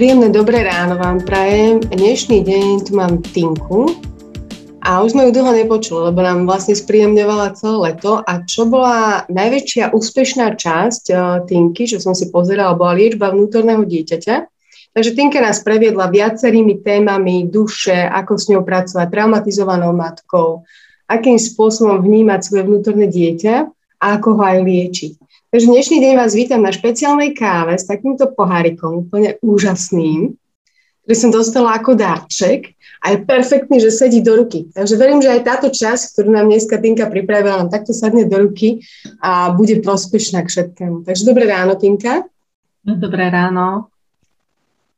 Príjemné dobré ráno vám prajem. Dnešný deň tu mám Tinku a už sme ju dlho nepočuli, lebo nám vlastne spríjemňovala celé leto. A čo bola najväčšia úspešná časť uh, Tinky, čo som si pozerala, bola liečba vnútorného dieťaťa. Takže Tinka nás previedla viacerými témami duše, ako s ňou pracovať, traumatizovanou matkou, akým spôsobom vnímať svoje vnútorné dieťa a ako ho aj liečiť. Takže dnešný deň vás vítam na špeciálnej káve s takýmto pohárikom, úplne úžasným, ktorý som dostala ako darček a je perfektný, že sedí do ruky. Takže verím, že aj táto časť, ktorú nám dneska Tinka pripravila, nám takto sadne do ruky a bude prospešná k všetkému. Takže dobré ráno, Tinka. Dobré ráno.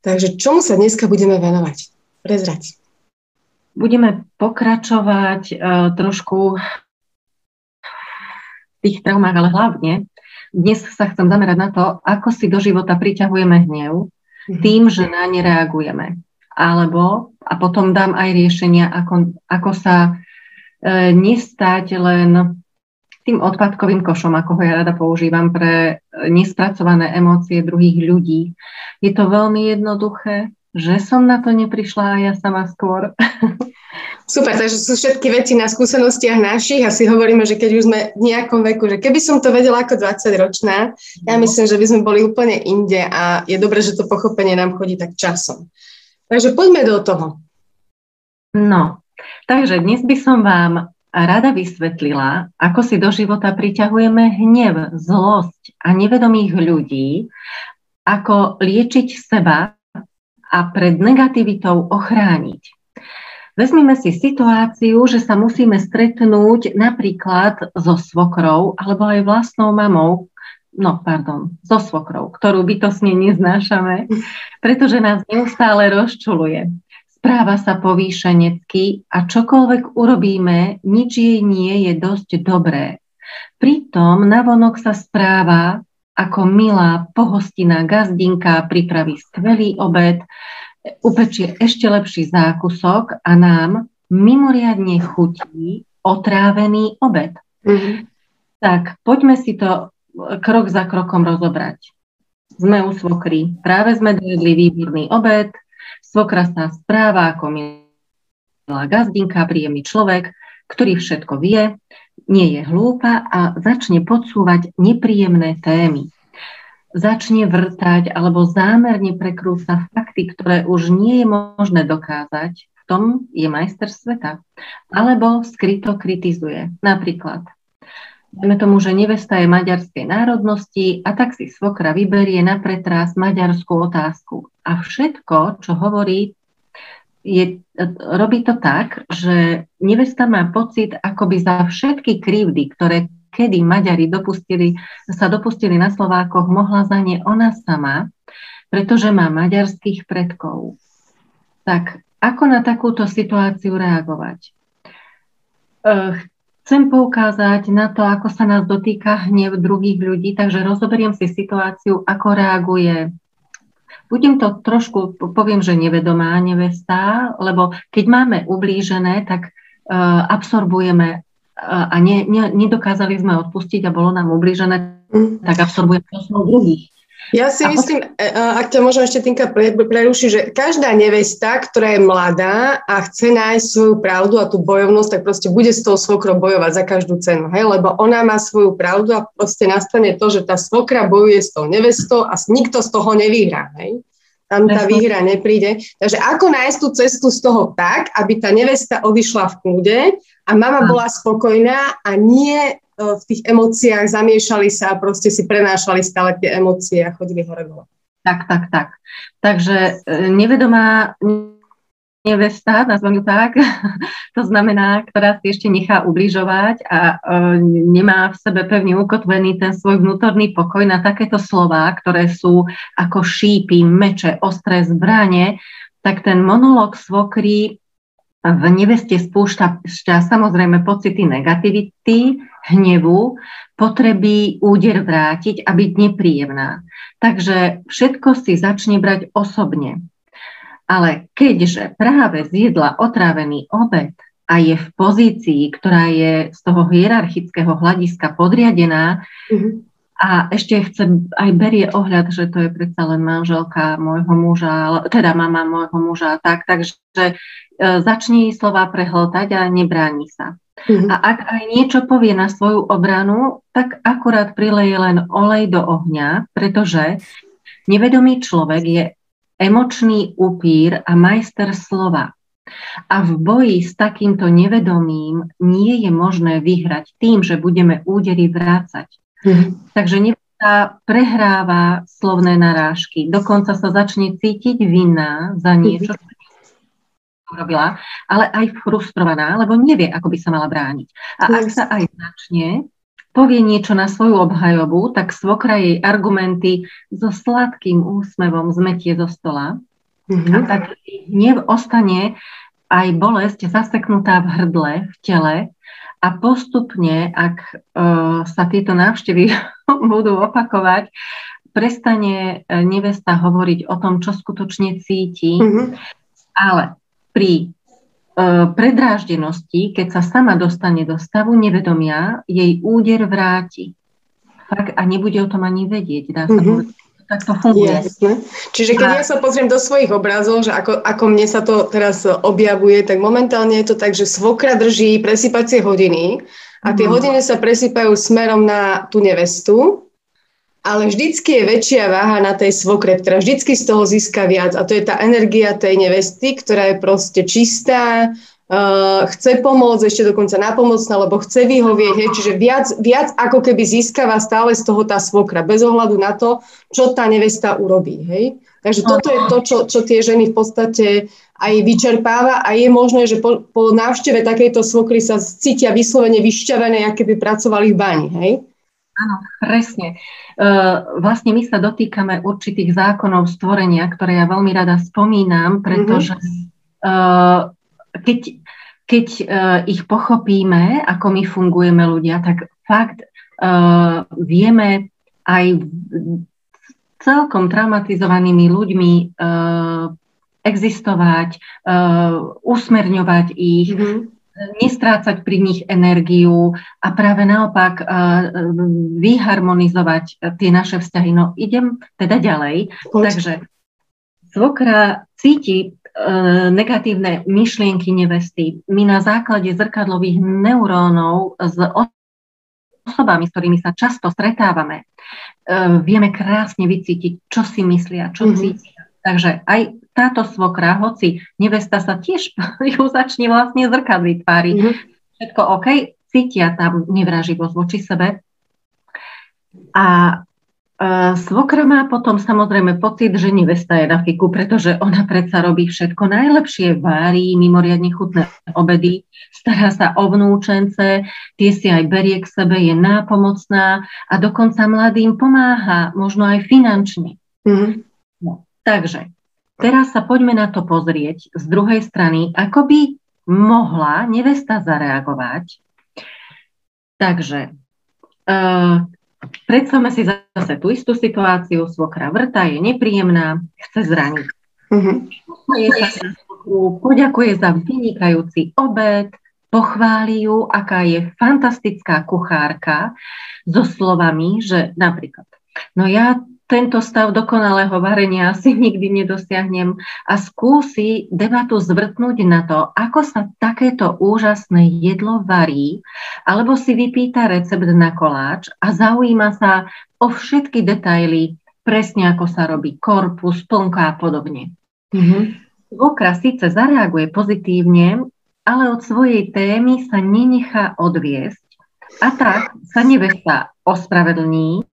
Takže čomu sa dneska budeme venovať? Prezrať. Budeme pokračovať uh, trošku v tých traumách, ale hlavne dnes sa chcem zamerať na to, ako si do života priťahujeme hnev mhm. tým, že na ne reagujeme. Alebo, a potom dám aj riešenia, ako, ako sa e, nestať len tým odpadkovým košom, ako ho ja rada používam pre nespracované emócie druhých ľudí. Je to veľmi jednoduché, že som na to neprišla a ja sama skôr. Super, takže sú všetky veci na skúsenostiach našich a si hovoríme, že keď už sme v nejakom veku, že keby som to vedela ako 20-ročná, ja no. myslím, že by sme boli úplne inde a je dobré, že to pochopenie nám chodí tak časom. Takže poďme do toho. No, takže dnes by som vám rada vysvetlila, ako si do života priťahujeme hnev, zlosť a nevedomých ľudí, ako liečiť seba a pred negativitou ochrániť. Vezmime si situáciu, že sa musíme stretnúť napríklad so svokrou alebo aj vlastnou mamou, no pardon, so svokrou, ktorú bytosne neznášame, pretože nás neustále rozčuluje. Správa sa povýšenecky a čokoľvek urobíme, nič jej nie je dosť dobré. Pritom navonok sa správa ako milá, pohostinná gazdinka, pripraví skvelý obed, upečie ešte lepší zákusok a nám mimoriadne chutí otrávený obed. Mm-hmm. Tak poďme si to krok za krokom rozobrať. Sme u svokry. Práve sme dojedli výborný obed. Svokra sa správa ako milá gazdinka, príjemný človek, ktorý všetko vie, nie je hlúpa a začne podsúvať nepríjemné témy začne vrtať alebo zámerne prekrúca fakty, ktoré už nie je možné dokázať, v tom je majster sveta. Alebo skryto kritizuje. Napríklad, dajme tomu, že nevesta je maďarskej národnosti a tak si svokra vyberie na pretras maďarskú otázku. A všetko, čo hovorí, je, robí to tak, že nevesta má pocit, ako by za všetky krivdy, ktoré kedy Maďari dopustili, sa dopustili na Slovákoch, mohla za ne ona sama, pretože má maďarských predkov. Tak ako na takúto situáciu reagovať? Eh, chcem poukázať na to, ako sa nás dotýka hnev druhých ľudí, takže rozoberiem si situáciu, ako reaguje budem to trošku, poviem, že nevedomá nevesta, lebo keď máme ublížené, tak uh, absorbujeme a ne, ne, nedokázali sme odpustiť a bolo nám ublížené, mm. tak absorbujeme osnov druhých. Ja si a myslím, e, e, ak ťa môžem ešte týmka prerušiť, že každá nevesta, ktorá je mladá a chce nájsť svoju pravdu a tú bojovnosť, tak proste bude s tou svokrou bojovať za každú cenu, hej? lebo ona má svoju pravdu a proste nastane to, že tá svokra bojuje s tou nevestou a nikto z toho nevyhrá. Hej? Tam tá výhra nepríde. Takže ako nájsť tú cestu z toho tak, aby tá nevesta odišla v kľude a mama bola spokojná a nie v tých emóciách zamiešali sa a proste si prenášali stále tie emócie a chodili hore dole. Tak, tak, tak. Takže e, nevedomá nevesta, nazvem ju tak, to znamená, ktorá si ešte nechá ubližovať a e, nemá v sebe pevne ukotvený ten svoj vnútorný pokoj na takéto slová, ktoré sú ako šípy, meče, ostré zbranie, tak ten monológ svokry v neveste spúšťa samozrejme pocity negativity, hnevu, potreby úder vrátiť a byť nepríjemná. Takže všetko si začne brať osobne. Ale keďže práve zjedla otrávený obed a je v pozícii, ktorá je z toho hierarchického hľadiska podriadená mm-hmm. a ešte chce, aj berie ohľad, že to je predsa len manželka môjho muža, teda mama môjho muža a tak, takže e, začni slova prehltať a nebráni sa. Mm-hmm. A ak aj niečo povie na svoju obranu, tak akurát prileje len olej do ohňa, pretože nevedomý človek je emočný upír a majster slova. A v boji s takýmto nevedomím nie je možné vyhrať tým, že budeme údery vrácať. Mm-hmm. Takže sa prehráva slovné narážky, dokonca sa začne cítiť vinná za niečo, čo urobila, ale aj frustrovaná, lebo nevie, ako by sa mala brániť. A ak sa aj začne, povie niečo na svoju obhajobu, tak svokra jej argumenty so sladkým úsmevom zmetie zo stola. Mm-hmm. A tak hnev ostane aj bolesť zaseknutá v hrdle, v tele a postupne, ak uh, sa tieto návštevy budú opakovať, prestane e, nevesta hovoriť o tom, čo skutočne cíti, mm-hmm. ale pri uh, predráždenosti, keď sa sama dostane do stavu nevedomia, jej úder vráti. Tak, a nebude o tom ani vedieť, dá sa mm-hmm. povedať tak to funguje. Jasne. Čiže keď a... ja sa pozriem do svojich obrazov, že ako, ako mne sa to teraz objavuje, tak momentálne je to tak, že svokra drží presýpacie hodiny a tie mm. hodiny sa presýpajú smerom na tú nevestu, ale vždycky je väčšia váha na tej svokre, ktorá vždycky z toho získa viac a to je tá energia tej nevesty, ktorá je proste čistá, Uh, chce pomôcť, ešte dokonca napomocná, lebo chce vyhovieť, hej, čiže viac, viac ako keby získava stále z toho tá svokra, bez ohľadu na to, čo tá nevesta urobí. Hej. Takže toto je to, čo, čo tie ženy v podstate aj vyčerpáva a je možné, že po, po návšteve takejto svokry sa cítia vyslovene vyšťavené, aké by pracovali v bani. Hej. Áno, presne. Uh, vlastne my sa dotýkame určitých zákonov stvorenia, ktoré ja veľmi rada spomínam, pretože uh, keď keď uh, ich pochopíme, ako my fungujeme ľudia, tak fakt vieme aj celkom traumatizovanými ľuďmi existovať, usmerňovať ich, mm-hmm. Nestrácať pri nich energiu a práve naopak uh, vyharmonizovať tie naše vzťahy. No idem teda ďalej. Poď. Takže svokra cíti E, negatívne myšlienky nevesty. My na základe zrkadlových neurónov s osobami, s ktorými sa často stretávame, vieme krásne vycítiť, čo si myslia, čo mm-hmm. cítia. Takže aj táto svokra, hoci nevesta sa tiež ju začne vlastne zrkadliť tvári. Mm-hmm. Všetko OK, cítia tam nevraživosť voči sebe. A Svokra má potom samozrejme pocit, že nevesta je na fiku, pretože ona predsa robí všetko najlepšie, vári mimoriadne chutné obedy, stará sa o vnúčence, tie si aj berie k sebe, je nápomocná a dokonca mladým pomáha, možno aj finančne. Mm. No, takže teraz sa poďme na to pozrieť z druhej strany, ako by mohla nevesta zareagovať. Takže uh, Predstavme si zase tú istú situáciu, svokra vrta je nepríjemná, chce zraniť. Mm-hmm. Poďakuje za vynikajúci obed, pochváli ju, aká je fantastická kuchárka, so slovami, že napríklad, no ja tento stav dokonalého varenia asi nikdy nedosiahnem a skúsi debatu zvrtnúť na to, ako sa takéto úžasné jedlo varí, alebo si vypýta recept na koláč a zaujíma sa o všetky detaily, presne ako sa robí korpus, plnka a podobne. Mm-hmm. Síce zareaguje pozitívne, ale od svojej témy sa nenechá odviesť a tak sa nevesta ospravedlní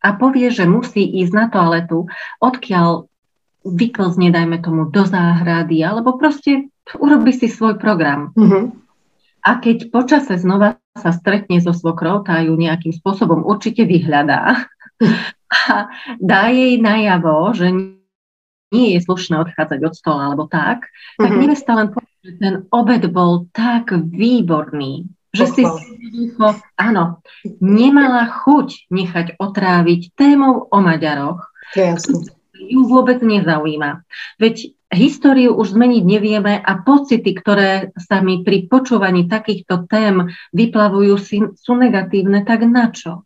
a povie, že musí ísť na toaletu, odkiaľ vyklzne, dajme tomu, do záhrady, alebo proste urobi si svoj program. Mm-hmm. A keď počase znova sa stretne so svokrou, tá ju nejakým spôsobom určite vyhľadá a dá jej najavo, že nie je slušné odchádzať od stola alebo tak, mm-hmm. tak mhm. nevesta len povie, že ten obed bol tak výborný, že si jednoducho, áno, nemala chuť nechať otráviť témou o Maďaroch. Ju vôbec nezaujíma. Veď históriu už zmeniť nevieme a pocity, ktoré sa mi pri počúvaní takýchto tém vyplavujú, sú negatívne, tak na čo?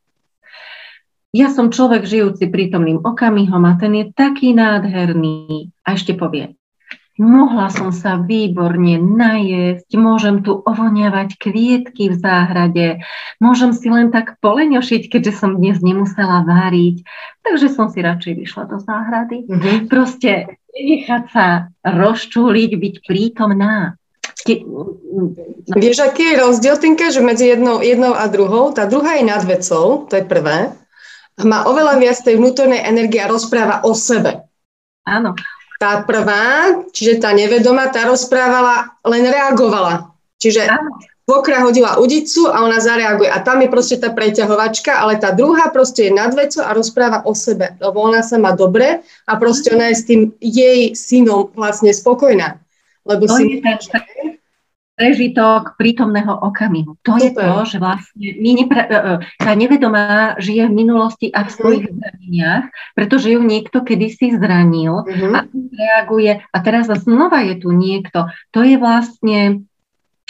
ja som človek žijúci prítomným okamihom a ten je taký nádherný. A ešte povie, mohla som sa výborne najesť, môžem tu ovoniavať kvietky v záhrade, môžem si len tak poleňošiť, keďže som dnes nemusela váriť, takže som si radšej vyšla do záhrady. Mm-hmm. Proste nechať sa rozčúliť, byť prítomná. Ke... Vieš, aký je rozdiel, Tinka, že medzi jednou, jednou a druhou? Tá druhá je nad vecou, to je prvé. Má oveľa viac tej vnútornej energie a rozpráva o sebe. Áno tá prvá, čiže tá nevedomá, tá rozprávala, len reagovala. Čiže pokra hodila udicu a ona zareaguje. A tam je proste tá preťahovačka, ale tá druhá proste je nad vecou a rozpráva o sebe, lebo ona sa má dobre a proste ona je s tým jej synom vlastne spokojná. Lebo to si je ten, prežitok prítomného okamihu. To Super. je to, že vlastne my nepra, e, e, tá nevedomá žije v minulosti a v mhm. svojich zraneniach, pretože ju niekto kedysi zranil uh-huh. a reaguje a teraz znova je tu niekto. To je vlastne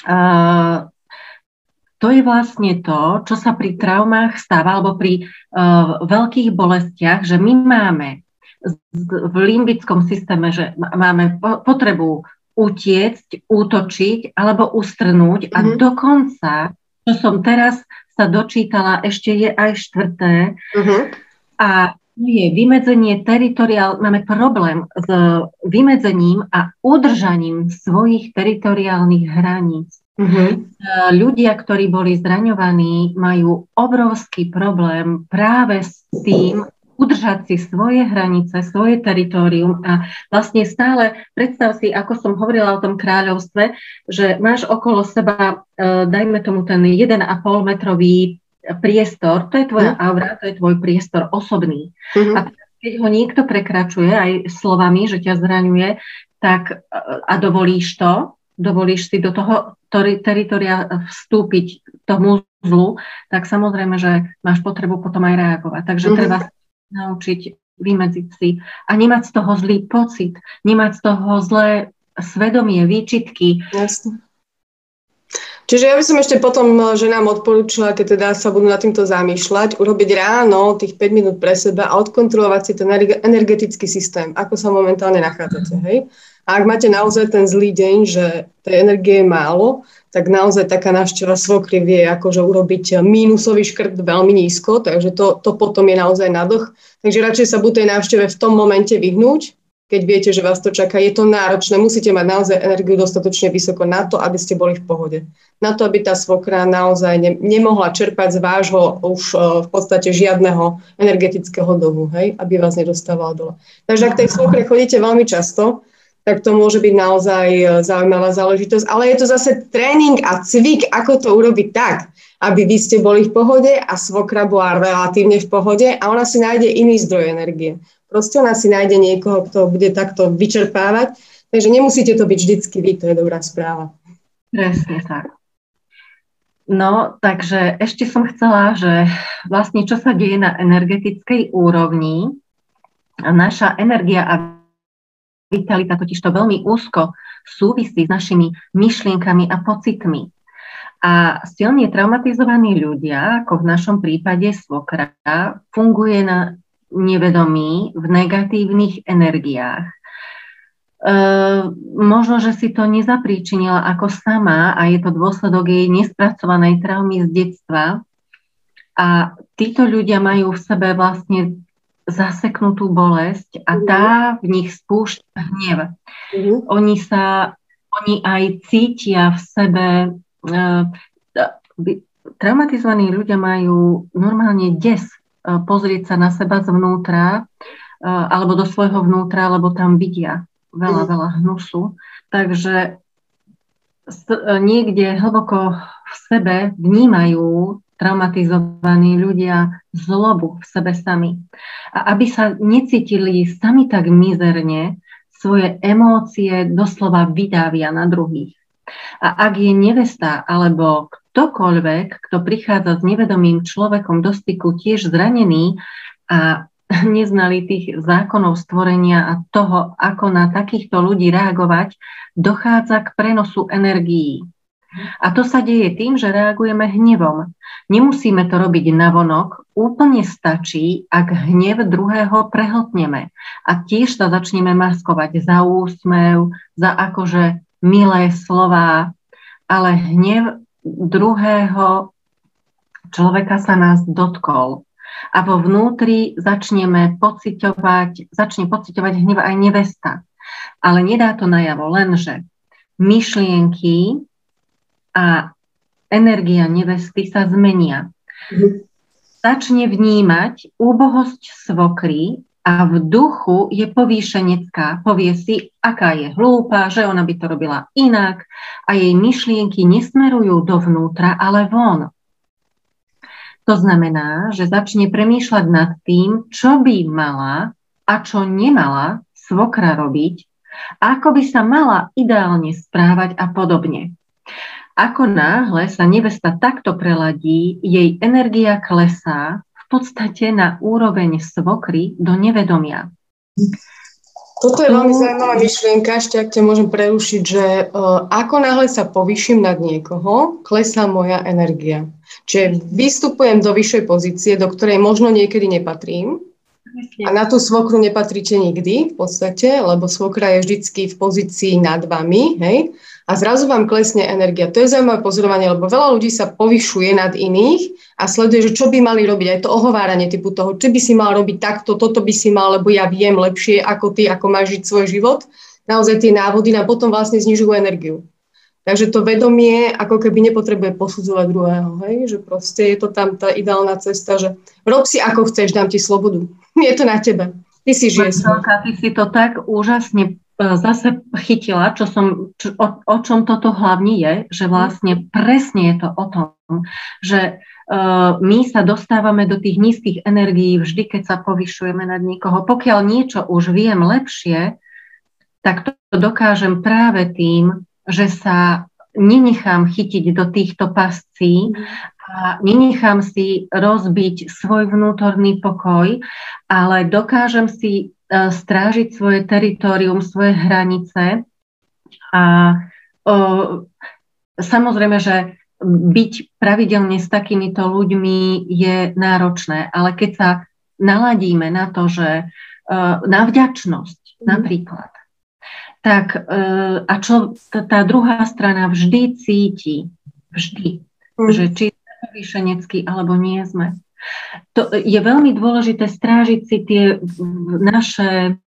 uh, to je vlastne to, čo sa pri traumách stáva, alebo pri uh, veľkých bolestiach, že my máme v limbickom systéme, že máme potrebu utiecť, útočiť alebo ustrnúť mm-hmm. a mhm. dokonca, čo som teraz sa dočítala, ešte je aj štvrté mm-hmm. a je vymedzenie teritoriál, máme problém s vymedzením a udržaním svojich teritoriálnych hraníc. Mm-hmm. Ľudia, ktorí boli zraňovaní, majú obrovský problém práve s tým, udržať si svoje hranice, svoje teritorium a vlastne stále predstav si, ako som hovorila o tom kráľovstve, že máš okolo seba, e, dajme tomu ten 1,5 metrový priestor, to je tvoja mm. aura, to je tvoj priestor osobný. Mm-hmm. A keď ho niekto prekračuje aj slovami, že ťa zraňuje, tak e, a dovolíš to, dovolíš si do toho teritoria vstúpiť tomu zlu, tak samozrejme, že máš potrebu potom aj reagovať. Takže mm-hmm. treba naučiť vymedziť si a nemať z toho zlý pocit, nemať z toho zlé svedomie, výčitky. Jasne. Čiže ja by som ešte potom eh, že nám odporúčila, keď teda sa budú nad týmto zamýšľať, urobiť ráno tých 5 minút pre seba a odkontrolovať si ten energetický systém, ako sa momentálne nachádzate. Hej? A ak máte naozaj ten zlý deň, že tej energie je málo, tak naozaj taká návšteva svokry vie akože urobiť mínusový škrt veľmi nízko, takže to, to potom je naozaj nadoch. Takže radšej sa buď tej návšteve v tom momente vyhnúť, keď viete, že vás to čaká. Je to náročné, musíte mať naozaj energiu dostatočne vysoko na to, aby ste boli v pohode. Na to, aby tá svokra naozaj ne, nemohla čerpať z vášho už uh, v podstate žiadneho energetického dohu, hej, aby vás nedostávala dole. Takže ak tej svokre chodíte veľmi často, tak to môže byť naozaj e, zaujímavá záležitosť. Ale je to zase tréning a cvik, ako to urobiť tak, aby vy ste boli v pohode a svokra bola relatívne v pohode a ona si nájde iný zdroj energie. Proste ona si nájde niekoho, kto bude takto vyčerpávať. Takže nemusíte to byť vždycky vy, to je dobrá správa. Presne tak. No, takže ešte som chcela, že vlastne čo sa deje na energetickej úrovni, naša energia a vitalita totiž to veľmi úzko súvisí s našimi myšlienkami a pocitmi. A silne traumatizovaní ľudia, ako v našom prípade svokra, funguje na nevedomí v negatívnych energiách. E, možno, že si to nezapríčinila ako sama a je to dôsledok jej nespracovanej traumy z detstva. A títo ľudia majú v sebe vlastne zaseknutú bolesť a mhm. tá v nich spúšťa hnev. Mm-hmm. Oni sa, oni aj cítia v sebe, uh, traumatizovaní ľudia majú normálne des uh, pozrieť sa na seba zvnútra uh, alebo do svojho vnútra, lebo tam vidia veľa, mm-hmm. veľa hnusu. Takže niekde hlboko v sebe vnímajú traumatizovaní ľudia zlobu v sebe sami. A aby sa necítili sami tak mizerne, svoje emócie doslova vydávia na druhých. A ak je nevesta alebo ktokoľvek, kto prichádza s nevedomým človekom do styku tiež zranený a neznali tých zákonov stvorenia a toho, ako na takýchto ľudí reagovať, dochádza k prenosu energií. A to sa deje tým, že reagujeme hnevom. Nemusíme to robiť navonok, úplne stačí, ak hnev druhého prehltneme a tiež sa začneme maskovať za úsmev, za akože milé slova, ale hnev druhého človeka sa nás dotkol. A vo vnútri začneme pociťovať, začne pociťovať hnev aj nevesta. Ale nedá to najavo, lenže myšlienky a energia nevesty sa zmenia. Mhm. Začne vnímať úbohosť svokry a v duchu je povýšenecká, povie si, aká je hlúpa, že ona by to robila inak a jej myšlienky nesmerujú dovnútra, ale von. To znamená, že začne premýšľať nad tým, čo by mala a čo nemala svokra robiť, ako by sa mala ideálne správať a podobne. Ako náhle sa nevesta takto preladí, jej energia klesá v podstate na úroveň svokry do nevedomia. Toto je veľmi zaujímavá myšlienka, ešte ak ťa môžem prerušiť, že uh, ako náhle sa povyším nad niekoho, klesá moja energia. Čiže vystupujem do vyššej pozície, do ktorej možno niekedy nepatrím, a na tú svokru nepatríte nikdy v podstate, lebo svokra je vždycky v pozícii nad vami, hej? A zrazu vám klesne energia. To je zaujímavé pozorovanie, lebo veľa ľudí sa povyšuje nad iných a sleduje, že čo by mali robiť. Aj to ohováranie typu toho, či by si mal robiť takto, toto by si mal, lebo ja viem lepšie ako ty, ako máš žiť svoj život. Naozaj tie návody nám potom vlastne znižujú energiu. Takže to vedomie ako keby nepotrebuje posudzovať druhého, hej? že proste je to tam tá ideálna cesta, že rob si ako chceš, dám ti slobodu. Je to na tebe. Ty si žiješ. Ty si to tak úžasne zase chytila, čo som, čo, o, o čom toto hlavne je, že vlastne presne je to o tom, že uh, my sa dostávame do tých nízkych energií vždy, keď sa povyšujeme nad niekoho. Pokiaľ niečo už viem lepšie, tak to dokážem práve tým, že sa nenechám chytiť do týchto pascí a nenechám si rozbiť svoj vnútorný pokoj, ale dokážem si e, strážiť svoje teritorium, svoje hranice. A o, samozrejme, že byť pravidelne s takýmito ľuďmi je náročné, ale keď sa naladíme na to, že e, na vďačnosť mm. napríklad, tak e, a čo tá druhá strana vždy cíti, vždy, mm. že či sme vyšenecký alebo nie sme. To je veľmi dôležité strážiť si tie naše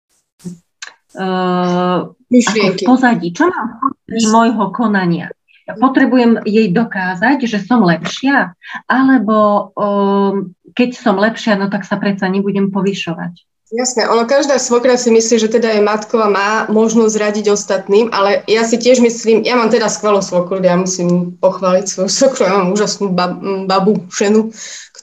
uh, v pozadí. Čo mám v môjho konania? Ja potrebujem jej dokázať, že som lepšia, alebo um, keď som lepšia, no tak sa predsa nebudem povyšovať. Jasné, ono každá svokra si myslí, že teda je matko a má možnosť radiť ostatným, ale ja si tiež myslím, ja mám teda skvelú svokru, ja musím pochváliť svoju svokru, ja mám úžasnú bab, babu, šenu,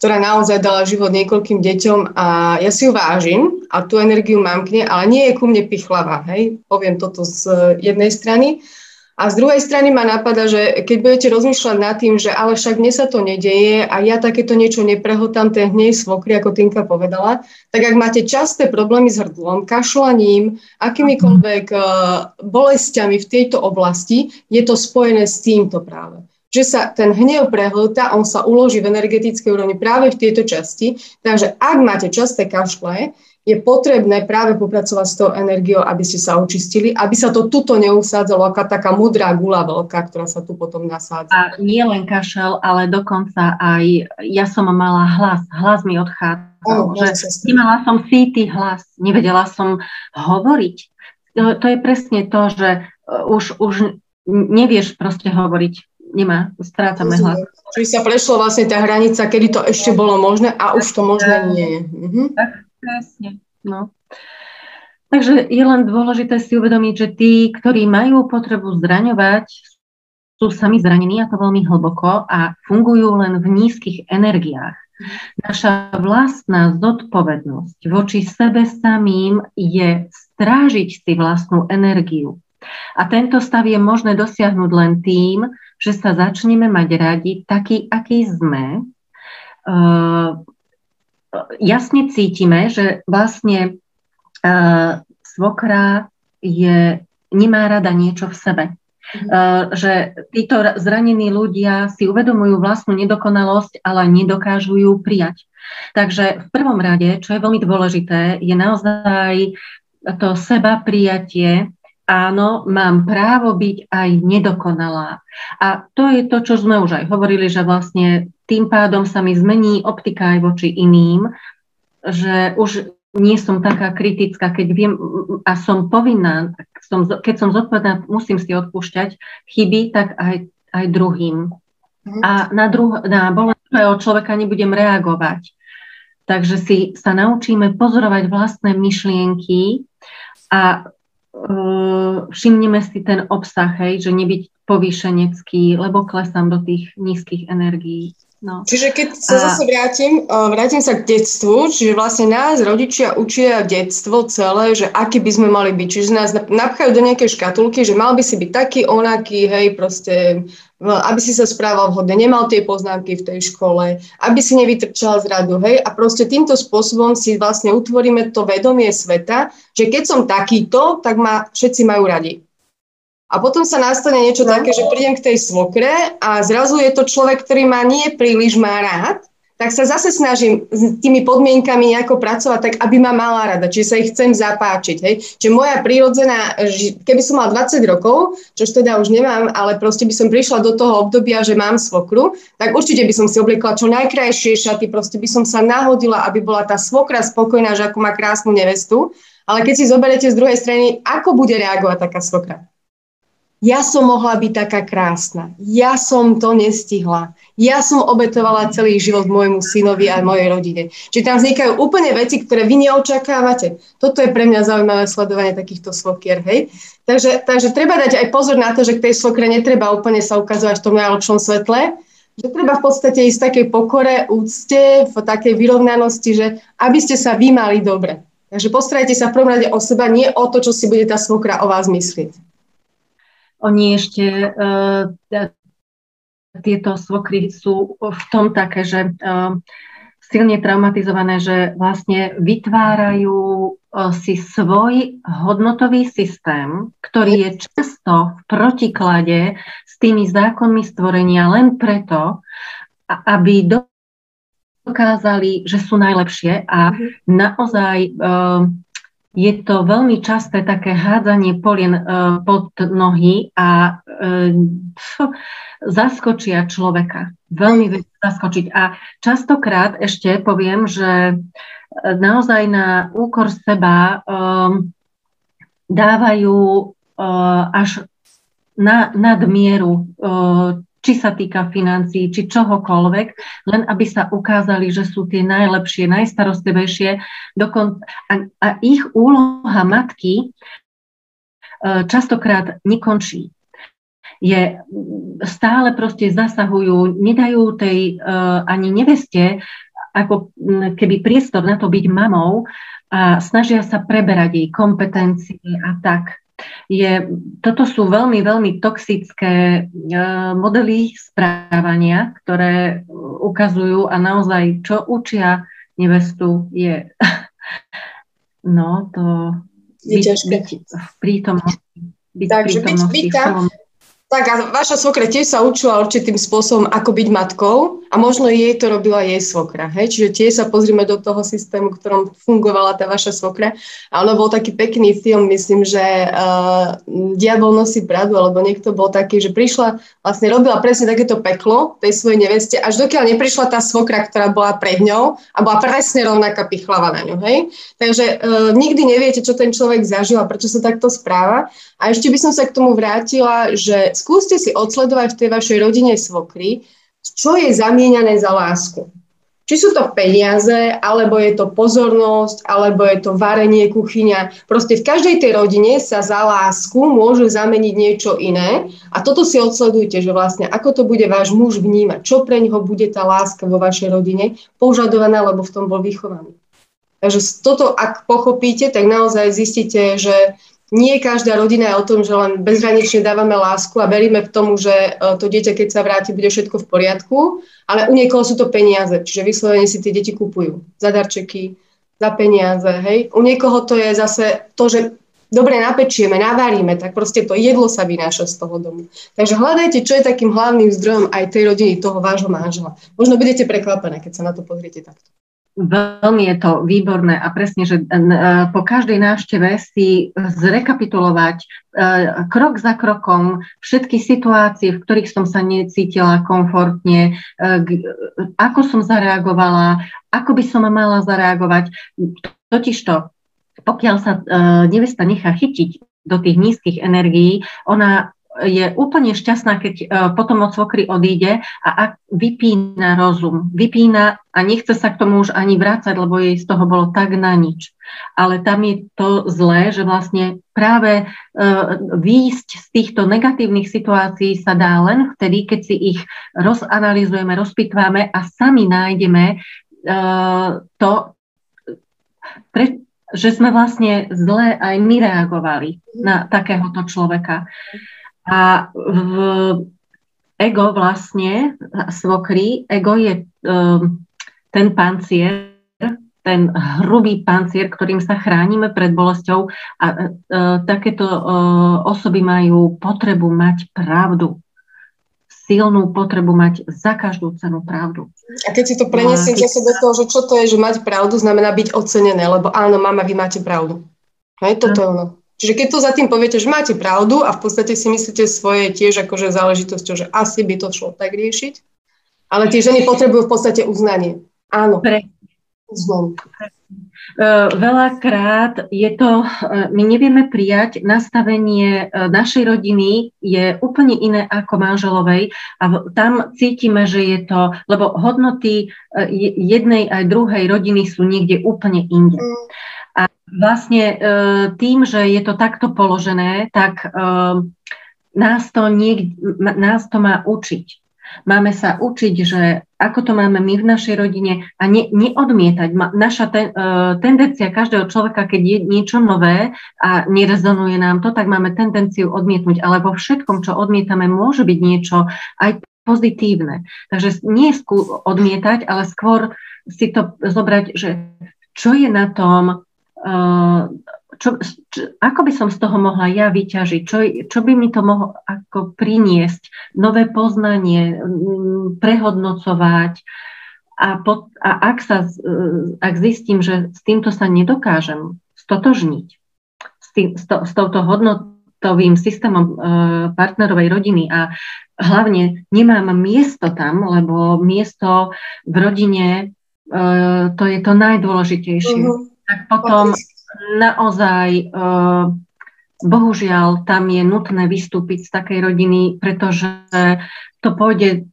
ktorá naozaj dala život niekoľkým deťom a ja si ju vážim a tú energiu mám k nej, ale nie je ku mne pichlavá, hej, poviem toto z jednej strany. A z druhej strany ma napadá, že keď budete rozmýšľať nad tým, že ale však mne sa to nedeje a ja takéto niečo neprehotám ten hnej svokry, ako Tinka povedala, tak ak máte časté problémy s hrdlom, kašľaním, akýmikoľvek uh, bolestiami v tejto oblasti, je to spojené s týmto práve že sa ten hnev prehlta, on sa uloží v energetickej úrovni práve v tejto časti. Takže ak máte časté kašle, je potrebné práve popracovať s tou energiou, aby ste sa očistili, aby sa to tuto neusádzalo, ako taká mudrá gula veľká, ktorá sa tu potom nasádza. A nie len kašel, ale dokonca aj ja som mala hlas, hlas mi odchádzal, oh, že nemala som síty hlas, nevedela som hovoriť. To, to je presne to, že uh, už, už nevieš proste hovoriť, nemá, strácame hlas. Čiže sa prešlo vlastne tá hranica, kedy to ešte bolo možné a už to možné nie je. Mhm. Tak, Presne, no. Takže je len dôležité si uvedomiť, že tí, ktorí majú potrebu zraňovať, sú sami zranení a to veľmi hlboko a fungujú len v nízkych energiách. Naša vlastná zodpovednosť voči sebe samým je strážiť si vlastnú energiu. A tento stav je možné dosiahnuť len tým, že sa začneme mať radi taký, aký sme, jasne cítime, že vlastne uh, svokra je, nemá rada niečo v sebe. Mhm. Že títo zranení ľudia si uvedomujú vlastnú nedokonalosť, ale nedokážu ju prijať. Takže v prvom rade, čo je veľmi dôležité, je naozaj to seba prijatie. Áno, mám právo byť aj nedokonalá. A to je to, čo sme už aj hovorili, že vlastne tým pádom sa mi zmení optika aj voči iným, že už nie som taká kritická, keď viem a som povinná, som, keď som zodpovedná, musím si odpúšťať chyby, tak aj, aj druhým. A na, druh- na bolestivého človeka nebudem reagovať. Takže si sa naučíme pozorovať vlastné myšlienky a všimneme si ten obsah, hej, že nebyť povýšenecký, lebo klesám do tých nízkych energií. No. Čiže keď sa a... zase vrátim, vrátim sa k detstvu, čiže vlastne nás rodičia učia detstvo celé, že aký by sme mali byť. Čiže nás napchajú do nejakej škatulky, že mal by si byť taký, onaký, hej, proste, aby si sa správal vhodne, nemal tie poznámky v tej škole, aby si nevytrčal z radu, hej. A proste týmto spôsobom si vlastne utvoríme to vedomie sveta, že keď som takýto, tak ma všetci majú radi. A potom sa nastane niečo no. také, že prídem k tej svokre a zrazu je to človek, ktorý ma nie príliš má rád, tak sa zase snažím s tými podmienkami nejako pracovať tak, aby ma mala rada, čiže sa ich chcem zapáčiť. Hej. Čiže moja prírodzená, keby som mal 20 rokov, čo teda už nemám, ale proste by som prišla do toho obdobia, že mám svokru, tak určite by som si obliekla čo najkrajšie šaty, proste by som sa nahodila, aby bola tá svokra spokojná, že ako má krásnu nevestu. Ale keď si zoberete z druhej strany, ako bude reagovať taká svokra? Ja som mohla byť taká krásna, ja som to nestihla, ja som obetovala celý život môjmu synovi a mojej rodine. Čiže tam vznikajú úplne veci, ktoré vy neočakávate. Toto je pre mňa zaujímavé sledovanie takýchto svokier, hej. Takže, takže treba dať aj pozor na to, že k tej svokre netreba úplne sa ukazovať v tom najlepšom svetle, že treba v podstate ísť v takej pokore, úcte, v takej vyrovnanosti, že aby ste sa vy mali dobre. Takže postarajte sa v prvom rade o seba, nie o to, čo si bude tá svokra o vás myslieť. Oni ešte uh, tieto svokry sú v tom také, že uh, silne traumatizované, že vlastne vytvárajú uh, si svoj hodnotový systém, ktorý je často v protiklade s tými zákonmi stvorenia len preto, aby dokázali, že sú najlepšie a mhm. naozaj je to veľmi časté také hádzanie polien e, pod nohy a e, zaskočia človeka. Veľmi zaskočiť. A častokrát ešte poviem, že naozaj na úkor seba um, dávajú uh, až na nadmieru uh, či sa týka financií, či čohokoľvek, len aby sa ukázali, že sú tie najlepšie, najstarostlivejšie. Dokon- a, a ich úloha matky e, častokrát nekončí. Je, stále proste zasahujú, nedajú tej uh, ani neveste ako keby priestor na to byť mamou a snažia sa preberať jej kompetencie a tak je, toto sú veľmi, veľmi toxické uh, modely správania, ktoré ukazujú a naozaj, čo učia nevestu, je no, to je byť, ťažké. byť v prítomnosti. Byť Takže byť, byť tam, tak a vaša svokra tiež sa učila určitým spôsobom, ako byť matkou a možno jej to robila jej svokra. Hej? Čiže tiež sa pozrime do toho systému, v ktorom fungovala tá vaša svokra. A ono bol taký pekný film, myslím, že uh, Diabol nosí bradu, alebo niekto bol taký, že prišla, vlastne robila presne takéto peklo tej svojej neveste, až dokiaľ neprišla tá svokra, ktorá bola pred ňou a bola presne rovnaká pichlava na ňu. Hej? Takže uh, nikdy neviete, čo ten človek zažil a prečo sa takto správa. A ešte by som sa k tomu vrátila, že skúste si odsledovať v tej vašej rodine svokry, čo je zamieňané za lásku. Či sú to peniaze, alebo je to pozornosť, alebo je to varenie, kuchyňa. Proste v každej tej rodine sa za lásku môže zameniť niečo iné. A toto si odsledujte, že vlastne ako to bude váš muž vnímať, čo pre neho bude tá láska vo vašej rodine požadovaná, lebo v tom bol vychovaný. Takže toto, ak pochopíte, tak naozaj zistíte, že nie každá rodina je o tom, že len bezhranične dávame lásku a veríme k tomu, že e, to dieťa, keď sa vráti, bude všetko v poriadku, ale u niekoho sú to peniaze, čiže vyslovene si tie deti kupujú za darčeky, za peniaze, hej. U niekoho to je zase to, že dobre napečieme, navaríme, tak proste to jedlo sa vynáša z toho domu. Takže hľadajte, čo je takým hlavným zdrojom aj tej rodiny, toho vášho manžela. Možno budete prekvapené, keď sa na to pozriete takto. Veľmi je to výborné a presne, že e, po každej návšteve si zrekapitulovať e, krok za krokom všetky situácie, v ktorých som sa necítila komfortne, e, ako som zareagovala, ako by som mala zareagovať. Totižto, pokiaľ sa nevesta nechá chytiť do tých nízkych energií, ona je úplne šťastná, keď uh, potom od svokry odíde a ak vypína rozum, vypína a nechce sa k tomu už ani vrácať, lebo jej z toho bolo tak na nič. Ale tam je to zlé, že vlastne práve uh, výjsť z týchto negatívnych situácií sa dá len vtedy, keď si ich rozanalizujeme, rozpitváme a sami nájdeme uh, to, pre, že sme vlastne zle aj my reagovali na takéhoto človeka. A v ego vlastne, svokry, ego je um, ten pancier, ten hrubý pancier, ktorým sa chránime pred bolesťou a uh, takéto uh, osoby majú potrebu mať pravdu silnú potrebu mať za každú cenu pravdu. A keď si to prenesiete sa do toho, že čo to je, že mať pravdu, znamená byť ocenené, lebo áno, mama, vy máte pravdu. Hej, toto je ono. Čiže keď tu za tým poviete, že máte pravdu a v podstate si myslíte svoje tiež akože záležitosťou, že asi by to šlo tak riešiť, ale tie ženy potrebujú v podstate uznanie. Áno. Pre. Uznanie. Veľakrát je to, e, my nevieme prijať, nastavenie e, našej rodiny je úplne iné ako manželovej a tam cítime, že je to, lebo hodnoty e, jednej aj druhej rodiny sú niekde úplne inde. Mm. Vlastne e, tým, že je to takto položené, tak e, nás to, niek- nás to má učiť. Máme sa učiť, že ako to máme my v našej rodine a ne, neodmietať. Naša ten, uh, tendencia každého človeka, keď je niečo nové a nerezonuje nám to, tak máme tendenciu odmietnúť. Ale vo všetkom, čo odmietame, môže byť niečo aj pozitívne. Takže nie skú odmietať, ale skôr si to zobrať, že čo je na tom čo, čo, ako by som z toho mohla ja vyťažiť, čo, čo by mi to mohlo ako priniesť, nové poznanie, prehodnocovať a, pod, a ak, sa, ak zistím, že s týmto sa nedokážem stotožniť, s, tým, s, to, s touto hodnotovým systémom partnerovej rodiny a hlavne nemám miesto tam, lebo miesto v rodine to je to najdôležitejšie. Uh-huh tak potom naozaj eh, bohužiaľ tam je nutné vystúpiť z takej rodiny, pretože to pôjde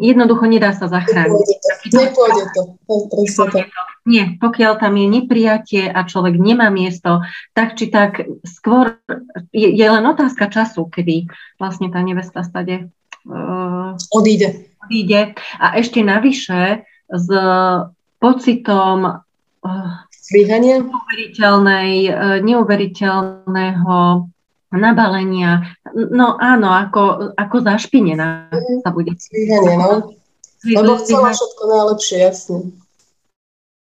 jednoducho nedá sa zachrániť. Nepôjde to. Nepôjde to. Nie, pokiaľ tam je neprijatie a človek nemá miesto, tak či tak skôr je, je len otázka času, kedy vlastne tá nevesta stade uh, odíde. odíde. A ešte navyše z pocitom Zlyhania? neuveriteľnej, eh, neuveriteľného nabalenia. No áno, ako, ako zašpinená mm, sa bude. Zlyhanie, no. Lebo chcela všetko najlepšie, jasne.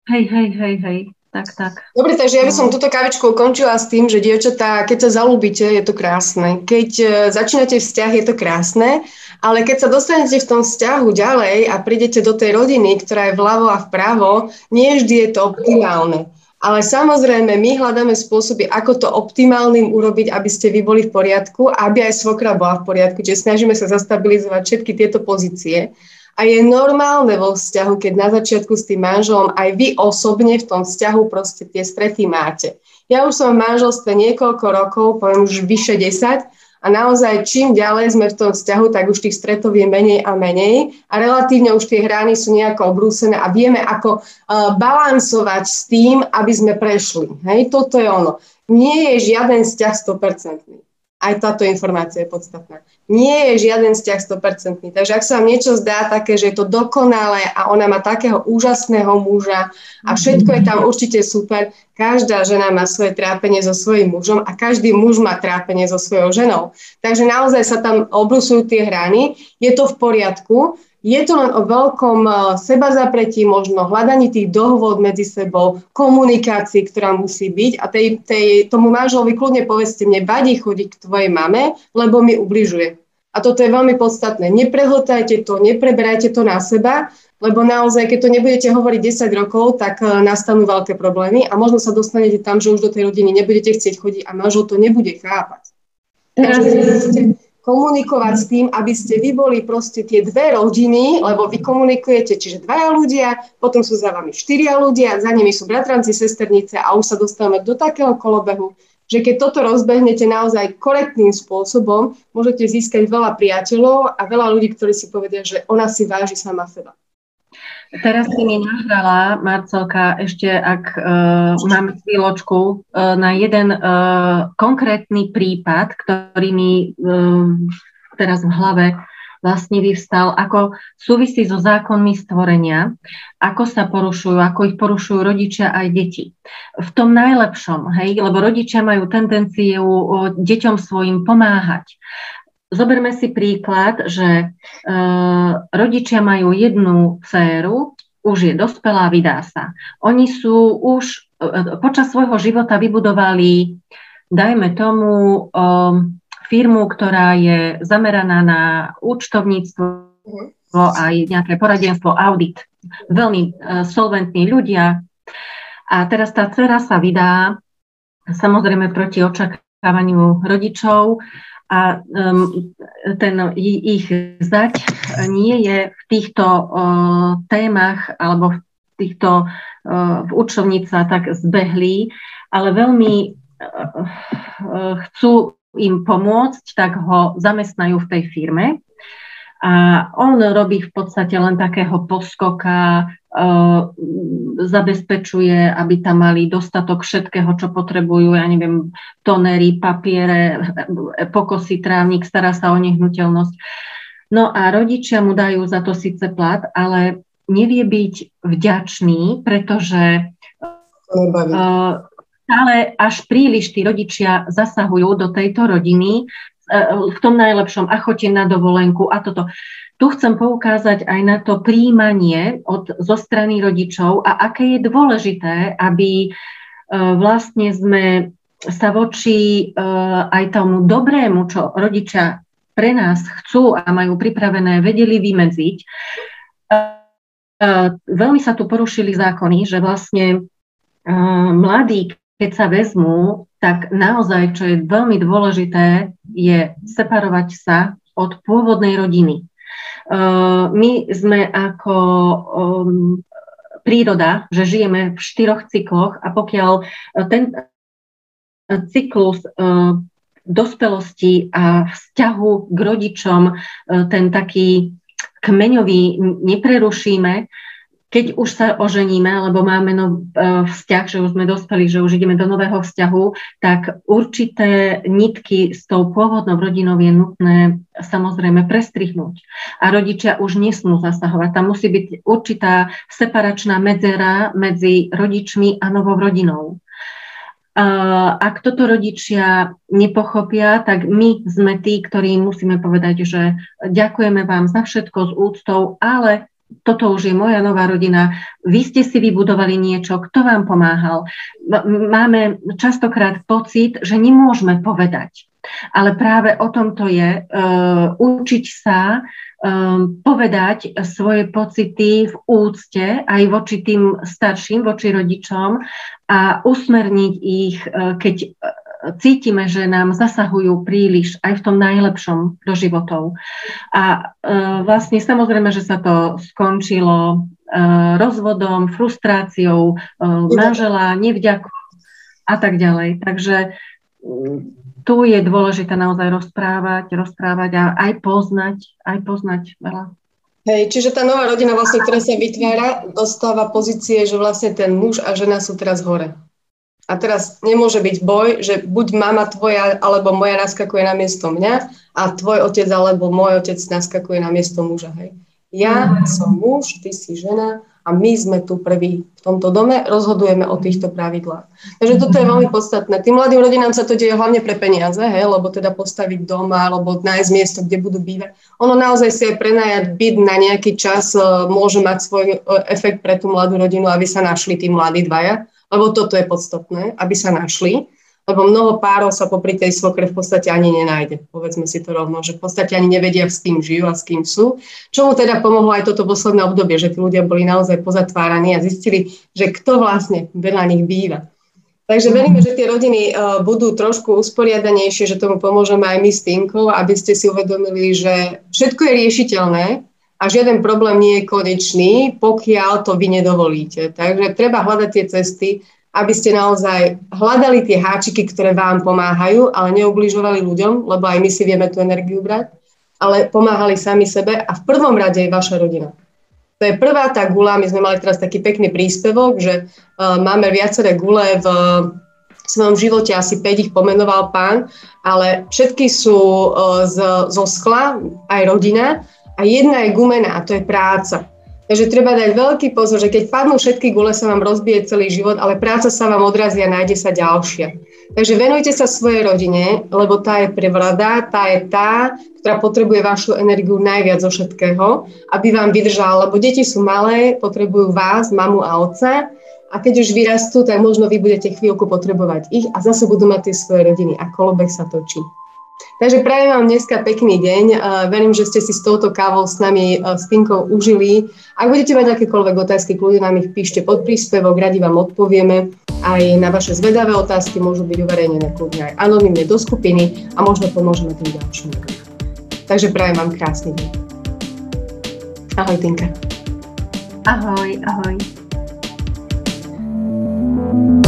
Hej, hej, hej, hej tak, tak. Dobre, takže ja by som no. túto kavičku ukončila s tým, že dievčatá, keď sa zalúbite, je to krásne. Keď uh, začínate vzťah, je to krásne, ale keď sa dostanete v tom vzťahu ďalej a prídete do tej rodiny, ktorá je vľavo a vpravo, nie vždy je to optimálne. Ale samozrejme, my hľadáme spôsoby, ako to optimálnym urobiť, aby ste vy boli v poriadku, aby aj svokra bola v poriadku. Čiže snažíme sa zastabilizovať všetky tieto pozície. A je normálne vo vzťahu, keď na začiatku s tým manželom aj vy osobne v tom vzťahu proste tie strety máte. Ja už som v manželstve niekoľko rokov, poviem už vyše 10, a naozaj čím ďalej sme v tom vzťahu, tak už tých stretov je menej a menej a relatívne už tie hrány sú nejako obrúsené a vieme, ako uh, balansovať s tým, aby sme prešli. Hej, toto je ono. Nie je žiaden vzťah 100% aj táto informácia je podstatná. Nie je žiaden vzťah 100%. Takže ak sa vám niečo zdá také, že je to dokonalé a ona má takého úžasného muža a všetko je tam určite super, každá žena má svoje trápenie so svojím mužom a každý muž má trápenie so svojou ženou. Takže naozaj sa tam obrusujú tie hrany. Je to v poriadku, je to len o veľkom e, seba zapretí, možno hľadaní tých dohôd medzi sebou, komunikácii, ktorá musí byť a tej, tej, tomu manželovi kľudne povedzte, mne vadí chodiť k tvojej mame, lebo mi ubližuje. A toto je veľmi podstatné. Neprehltajte to, nepreberajte to na seba, lebo naozaj, keď to nebudete hovoriť 10 rokov, tak e, nastanú veľké problémy a možno sa dostanete tam, že už do tej rodiny nebudete chcieť chodiť a manžel to nebude chápať. Takže komunikovať s tým, aby ste vy boli proste tie dve rodiny, lebo vy komunikujete, čiže dvaja ľudia, potom sú za vami štyria ľudia, za nimi sú bratranci, sesternice a už sa dostávame do takého kolobehu, že keď toto rozbehnete naozaj korektným spôsobom, môžete získať veľa priateľov a veľa ľudí, ktorí si povedia, že ona si váži sama seba. Teraz si mi nahrala, Marcelka, ešte ak uh, mám chvíľočku, uh, na jeden uh, konkrétny prípad, ktorý mi uh, teraz v hlave vlastne vyvstal, ako súvisí so zákonmi stvorenia, ako sa porušujú, ako ich porušujú rodičia aj deti. V tom najlepšom, hej, lebo rodičia majú tendenciu deťom svojim pomáhať. Zoberme si príklad, že e, rodičia majú jednu dceru, už je dospelá, vydá sa. Oni sú už e, počas svojho života vybudovali, dajme tomu, e, firmu, ktorá je zameraná na účtovníctvo aj nejaké poradenstvo, audit. Veľmi e, solventní ľudia. A teraz tá dcera sa vydá, samozrejme proti očakávaniu rodičov, a um, ten ich zať nie je v týchto uh, témach alebo v týchto uh, v učovnica tak zbehlí, ale veľmi uh, chcú im pomôcť, tak ho zamestnajú v tej firme. A on robí v podstate len takého poskoka, zabezpečuje, aby tam mali dostatok všetkého, čo potrebujú, ja neviem, tonery, papiere, pokosy, trávnik, stará sa o nehnuteľnosť. No a rodičia mu dajú za to síce plat, ale nevie byť vďačný, pretože stále až príliš tí rodičia zasahujú do tejto rodiny v tom najlepšom a chodte na dovolenku a toto. Tu chcem poukázať aj na to príjmanie od, zo strany rodičov a aké je dôležité, aby e, vlastne sme sa voči e, aj tomu dobrému, čo rodičia pre nás chcú a majú pripravené, vedeli vymedziť. E, veľmi sa tu porušili zákony, že vlastne mladí, keď sa vezmú, tak naozaj, čo je veľmi dôležité, je separovať sa od pôvodnej rodiny. My sme ako um, príroda, že žijeme v štyroch cykloch a pokiaľ eh, ten cyklus uh, dospelosti a vzťahu k rodičom, uh, ten taký kmeňový neprerušíme, keď už sa oženíme, lebo máme no, vzťah, že už sme dospeli, že už ideme do nového vzťahu, tak určité nitky s tou pôvodnou rodinou je nutné samozrejme prestrihnúť. A rodičia už nesmú zasahovať. Tam musí byť určitá separačná medzera medzi rodičmi a novou rodinou. Ak toto rodičia nepochopia, tak my sme tí, ktorí musíme povedať, že ďakujeme vám za všetko s úctou, ale toto už je moja nová rodina, vy ste si vybudovali niečo, kto vám pomáhal. Máme častokrát pocit, že nemôžeme povedať. Ale práve o tom to je, uh, učiť sa um, povedať svoje pocity v úcte aj voči tým starším, voči rodičom a usmerniť ich, uh, keď cítime, že nám zasahujú príliš aj v tom najlepšom do životov. A e, vlastne samozrejme, že sa to skončilo e, rozvodom, frustráciou e, manžela, nevďakou a tak ďalej. Takže tu je dôležité naozaj rozprávať, rozprávať a aj poznať, aj poznať veľa. Hej, čiže tá nová rodina vlastne, ktorá sa vytvára, dostáva pozície, že vlastne ten muž a žena sú teraz hore. A teraz nemôže byť boj, že buď mama tvoja alebo moja naskakuje na miesto mňa a tvoj otec alebo môj otec naskakuje na miesto muža. Hej. Ja som muž, ty si žena a my sme tu prví v tomto dome, rozhodujeme o týchto pravidlách. Takže toto je veľmi podstatné. Tým mladým rodinám sa to deje hlavne pre peniaze, hej, lebo teda postaviť doma alebo nájsť miesto, kde budú bývať. Ono naozaj si aj prenajať byt na nejaký čas e, môže mať svoj e, efekt pre tú mladú rodinu, aby sa našli tí mladí dvaja, lebo toto je podstatné, aby sa našli lebo mnoho párov sa popri tej svokre v podstate ani nenájde. Povedzme si to rovno, že v podstate ani nevedia, s kým žijú a s kým sú. Čo mu teda pomohlo aj toto posledné obdobie, že tí ľudia boli naozaj pozatváraní a zistili, že kto vlastne veľa nich býva. Takže veríme, že tie rodiny uh, budú trošku usporiadanejšie, že tomu pomôžeme aj my s Tinkou, aby ste si uvedomili, že všetko je riešiteľné a žiaden problém nie je konečný, pokiaľ to vy nedovolíte. Takže treba hľadať tie cesty, aby ste naozaj hľadali tie háčiky, ktoré vám pomáhajú, ale neubližovali ľuďom, lebo aj my si vieme tú energiu brať, ale pomáhali sami sebe a v prvom rade je vaša rodina. To je prvá tá gula, my sme mali teraz taký pekný príspevok, že uh, máme viaceré gule v v svojom živote, asi 5 ich pomenoval pán, ale všetky sú uh, z, zo skla, aj rodina, a jedna je gumená, a to je práca. Takže treba dať veľký pozor, že keď padnú všetky gule, sa vám rozbije celý život, ale práca sa vám odrazí a nájde sa ďalšia. Takže venujte sa svojej rodine, lebo tá je prevlada, tá je tá, ktorá potrebuje vašu energiu najviac zo všetkého, aby vám vydržala, lebo deti sú malé, potrebujú vás, mamu a otca a keď už vyrastú, tak možno vy budete chvíľku potrebovať ich a zase budú mať tie svoje rodiny a kolobek sa točí. Takže prajem vám dneska pekný deň. Verím, že ste si s touto kávou s nami, e, s Tinkou, užili. Ak budete mať akékoľvek otázky, kľudne nám ich píšte pod príspevok, radi vám odpovieme. Aj na vaše zvedavé otázky môžu byť uverejnené kľudne aj anonimne do skupiny a možno pomôžeme tým ďalším ľuďom. Takže prajem vám krásny deň. Ahoj, Tinka. Ahoj, ahoj. thank you